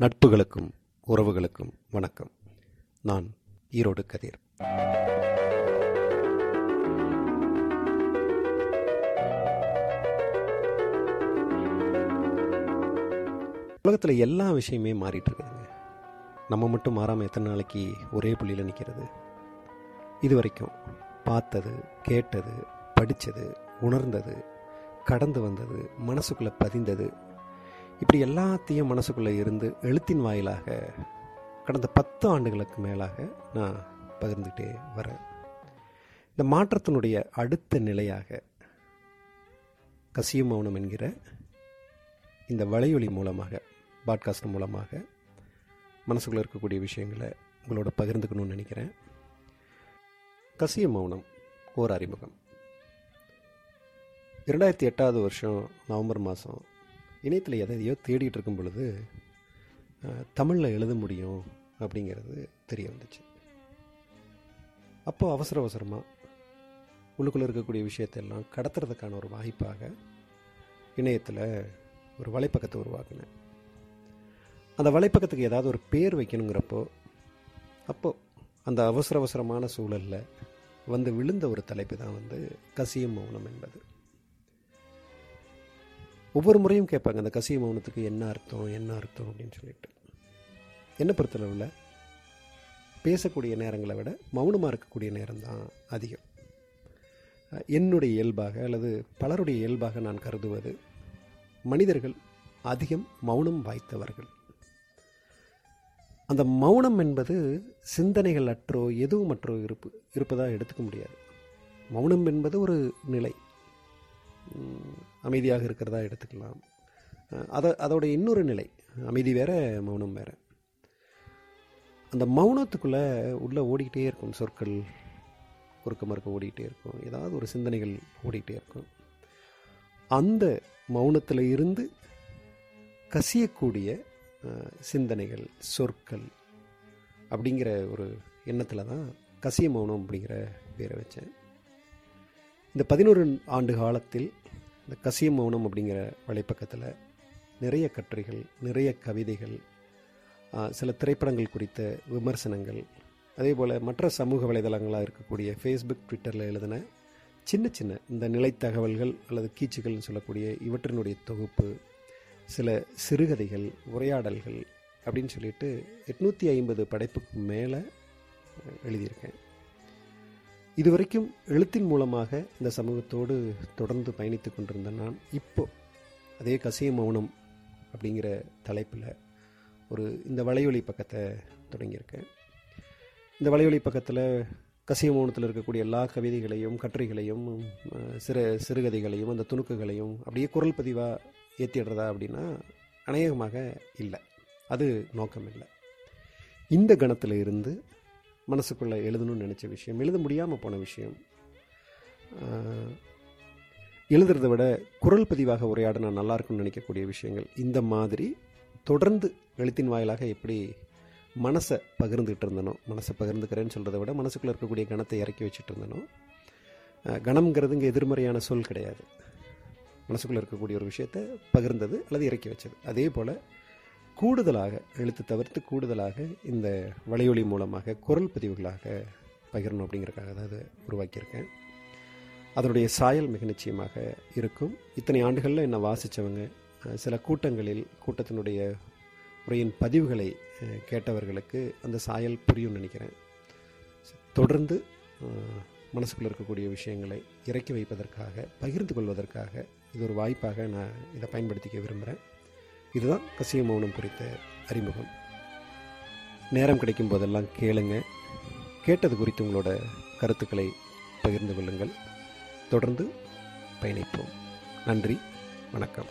நட்புகளுக்கும் உறவுகளுக்கும் வணக்கம். நான் ஈரோடு கதிர். உலகத்தில் எல்லா விஷயமே மாறிட்டு இருக்குதுங்க. நம்ம மட்டும் மாறாமல் எத்தனை நாளைக்கு ஒரே புள்ளியில் நிற்கிறது இது வரைக்கும் பார்த்தது கேட்டது படித்தது உணர்ந்தது கடந்து வந்தது மனசுக்குள்ளே பதிந்தது இப்படி எல்லாத்தையும் மனசுக்குள்ளே இருந்து எழுத்தின் வாயிலாக கடந்த பத்து ஆண்டுகளுக்கு மேலாக நான் பகிர்ந்துகிட்டே வரேன். இந்த மாற்றத்தினுடைய அடுத்த நிலையாக கசிய மௌனம் என்கிற இந்த வலையொலி மூலமாக பாட்காஸ்ட் மூலமாக மனசுக்குள்ளே இருக்கக்கூடிய விஷயங்களை உங்களோட பகிர்ந்துக்கணும்னு நினைக்கிறேன். கசிய மௌனம் ஓர் அறிமுகம். இரண்டாயிரத்தி எட்டாவது வருஷம் நவம்பர் மாதம் இணையத்தில் எதையோ தேடிட்டு இருக்கும் பொழுது தமிழில் எழுத முடியும் அப்படிங்கிறது தெரிய வந்துச்சு. அப்போது அவசர அவசரமாக உள்ளுக்குள்ளே இருக்கக்கூடிய விஷயத்தெல்லாம் கடத்துறதுக்கான ஒரு வாய்ப்பாக இணையத்தில் ஒரு வலைப்பக்கத்தை உருவாக்கினேன். அந்த வலைப்பக்கத்துக்கு ஏதாவது ஒரு பேர் வைக்கணுங்கிறப்போ அப்போது அந்த அவசர அவசரமான சூழலில் வந்து விழுந்த ஒரு தலைப்பு தான் வந்து கசியம் மௌனம் என்பது. ஒவ்வொரு முறையும் கேட்பாங்க அந்த கசிய மௌனத்துக்கு என்ன அர்த்தம் என்ன அர்த்தம்? அப்படின்னு சொல்லிட்டு. என்ன பொறுத்தளவில்? பேசக்கூடிய நேரங்களை விட மௌனமாக இருக்கக்கூடிய நேரம் தான் அதிகம். என்னுடைய இயல்பாக அல்லது பலருடைய இயல்பாக நான் கருதுவது மனிதர்கள் அதிகம் மௌனம் வாய்த்தவர்கள். அந்த மௌனம் என்பது சிந்தனைகள் அற்றோ எதுவும் அற்றோ இருப்பு இருப்பதாக எடுத்துக்க முடியாது. மௌனம் என்பது ஒரு நிலை. அமைதியாக இருக்கிறதா எடுத்துக்கலாம். அதை அதோட இன்னொரு நிலை அமைதி வேறு மௌனம் வேற. அந்த மௌனத்துக்குள்ளே உள்ளே ஓடிக்கிட்டே இருக்கும் சொற்கள் குறுக்க மறுக்க ஓடிக்கிட்டே இருக்கும் ஏதாவது ஒரு சிந்தனைகள் ஓடிக்கிட்டே இருக்கும். அந்த மௌனத்தில் இருந்து கசியக்கூடிய சிந்தனைகள் சொற்கள் அப்படிங்கிற ஒரு எண்ணத்தில் தான் கசிய மௌனம் அப்படிங்கிற பேரை வச்சேன். இந்த பதினோரு ஆண்டு காலத்தில் இந்த கசிய மௌனம் அப்படிங்கிற வலைப்பக்கத்தில் நிறைய கட்டுரைகள் நிறைய கவிதைகள் சில திரைப்படங்கள் குறித்த விமர்சனங்கள் அதே போல் மற்ற சமூக வலைதளங்களாக இருக்கக்கூடிய ஃபேஸ்புக் ட்விட்டரில் எழுதின சின்ன சின்ன இந்த நிலைத்தகவல்கள் அல்லது கீச்சுகள்னு சொல்லக்கூடிய இவற்றினுடைய தொகுப்பு சில சிறுகதைகள் உரையாடல்கள் அப்படின்னு சொல்லிட்டு எட்நூற்றி ஐம்பது படைப்புக்கு மேலே எழுதியிருக்கேன். இதுவரைக்கும் எழுத்தின் மூலமாக இந்த சமூகத்தோடு தொடர்ந்து பயணித்து கொண்டிருந்த நான் இப்போ அதே கசிய மௌனம் அப்படிங்கிற தலைப்பில் ஒரு இந்த வலையொலி பக்கத்தை தொடங்கியிருக்கேன். இந்த வலையொலி பக்கத்தில் கசிய மௌனத்தில் இருக்கக்கூடிய எல்லா கவிதைகளையும் கட்டுரைகளையும் சிறு சிறுகதைகளையும் அந்த துணுக்குகளையும் அப்படியே குரல் பதிவாக ஏற்றிடுறதா அப்படின்னா அநேகமாக இல்லை. அது நோக்கம் இல்லை இந்த கணத்தில் இருந்து மனசுக்குள்ளே எழுதணும்னு நினச்ச விஷயம் எழுத முடியாமல் போன விஷயம். எழுதுறத விட குரல் பதிவாக உரையாட நான் நல்லா இருக்கும்னு நினைக்கக்கூடிய விஷயங்கள் இந்த மாதிரி தொடர்ந்து எழுத்தின் வாயிலாக எப்படி மனசை பகிர்ந்துகிட்டு இருந்தனோ மனசை பகிர்ந்துக்கிறேன்னு சொல்கிறத விட மனசுக்குள்ளே இருக்கக்கூடிய கணத்தை இறக்கி வச்சுட்டு இருந்தனோ கணம்ங்கிறது இங்கே எதிர்மறையான சொல் கிடையாது. மனசுக்குள்ளே இருக்கக்கூடிய ஒரு விஷயத்தை பகிர்ந்தது அல்லது இறக்கி வச்சது. அதே போல் கூடுதலாக எழுத்து தவிர்த்து கூடுதலாக இந்த வலையொலி மூலமாக குரல் பதிவுகளாக பகிரணும் அப்படிங்கிறக்காக தான் அதை உருவாக்கியிருக்கேன். அதனுடைய சாயல் மிக நிச்சயமாக இருக்கும். இத்தனை ஆண்டுகளில் என்னை வாசித்தவங்க சில கூட்டங்களில் கூட்டத்தினுடைய உரையின் பதிவுகளை கேட்டவர்களுக்கு அந்த சாயல் புரியும் நினைக்கிறேன். தொடர்ந்து மனசுக்குள்ளே இருக்கக்கூடிய விஷயங்களை இறக்கி வைப்பதற்காக பகிர்ந்து கொள்வதற்காக இது ஒரு வாய்ப்பாக நான் இதை பயன்படுத்திக்க விரும்புகிறேன் இதுதான் கசிய மௌனம் குறித்த அறிமுகம். நேரம் கிடைக்கும் போதெல்லாம் கேளுங்க. கேட்டது குறித்து உங்களோட கருத்துக்களை பகிர்ந்து கொள்ளுங்கள். தொடர்ந்து பயணிப்போம். நன்றி. வணக்கம்.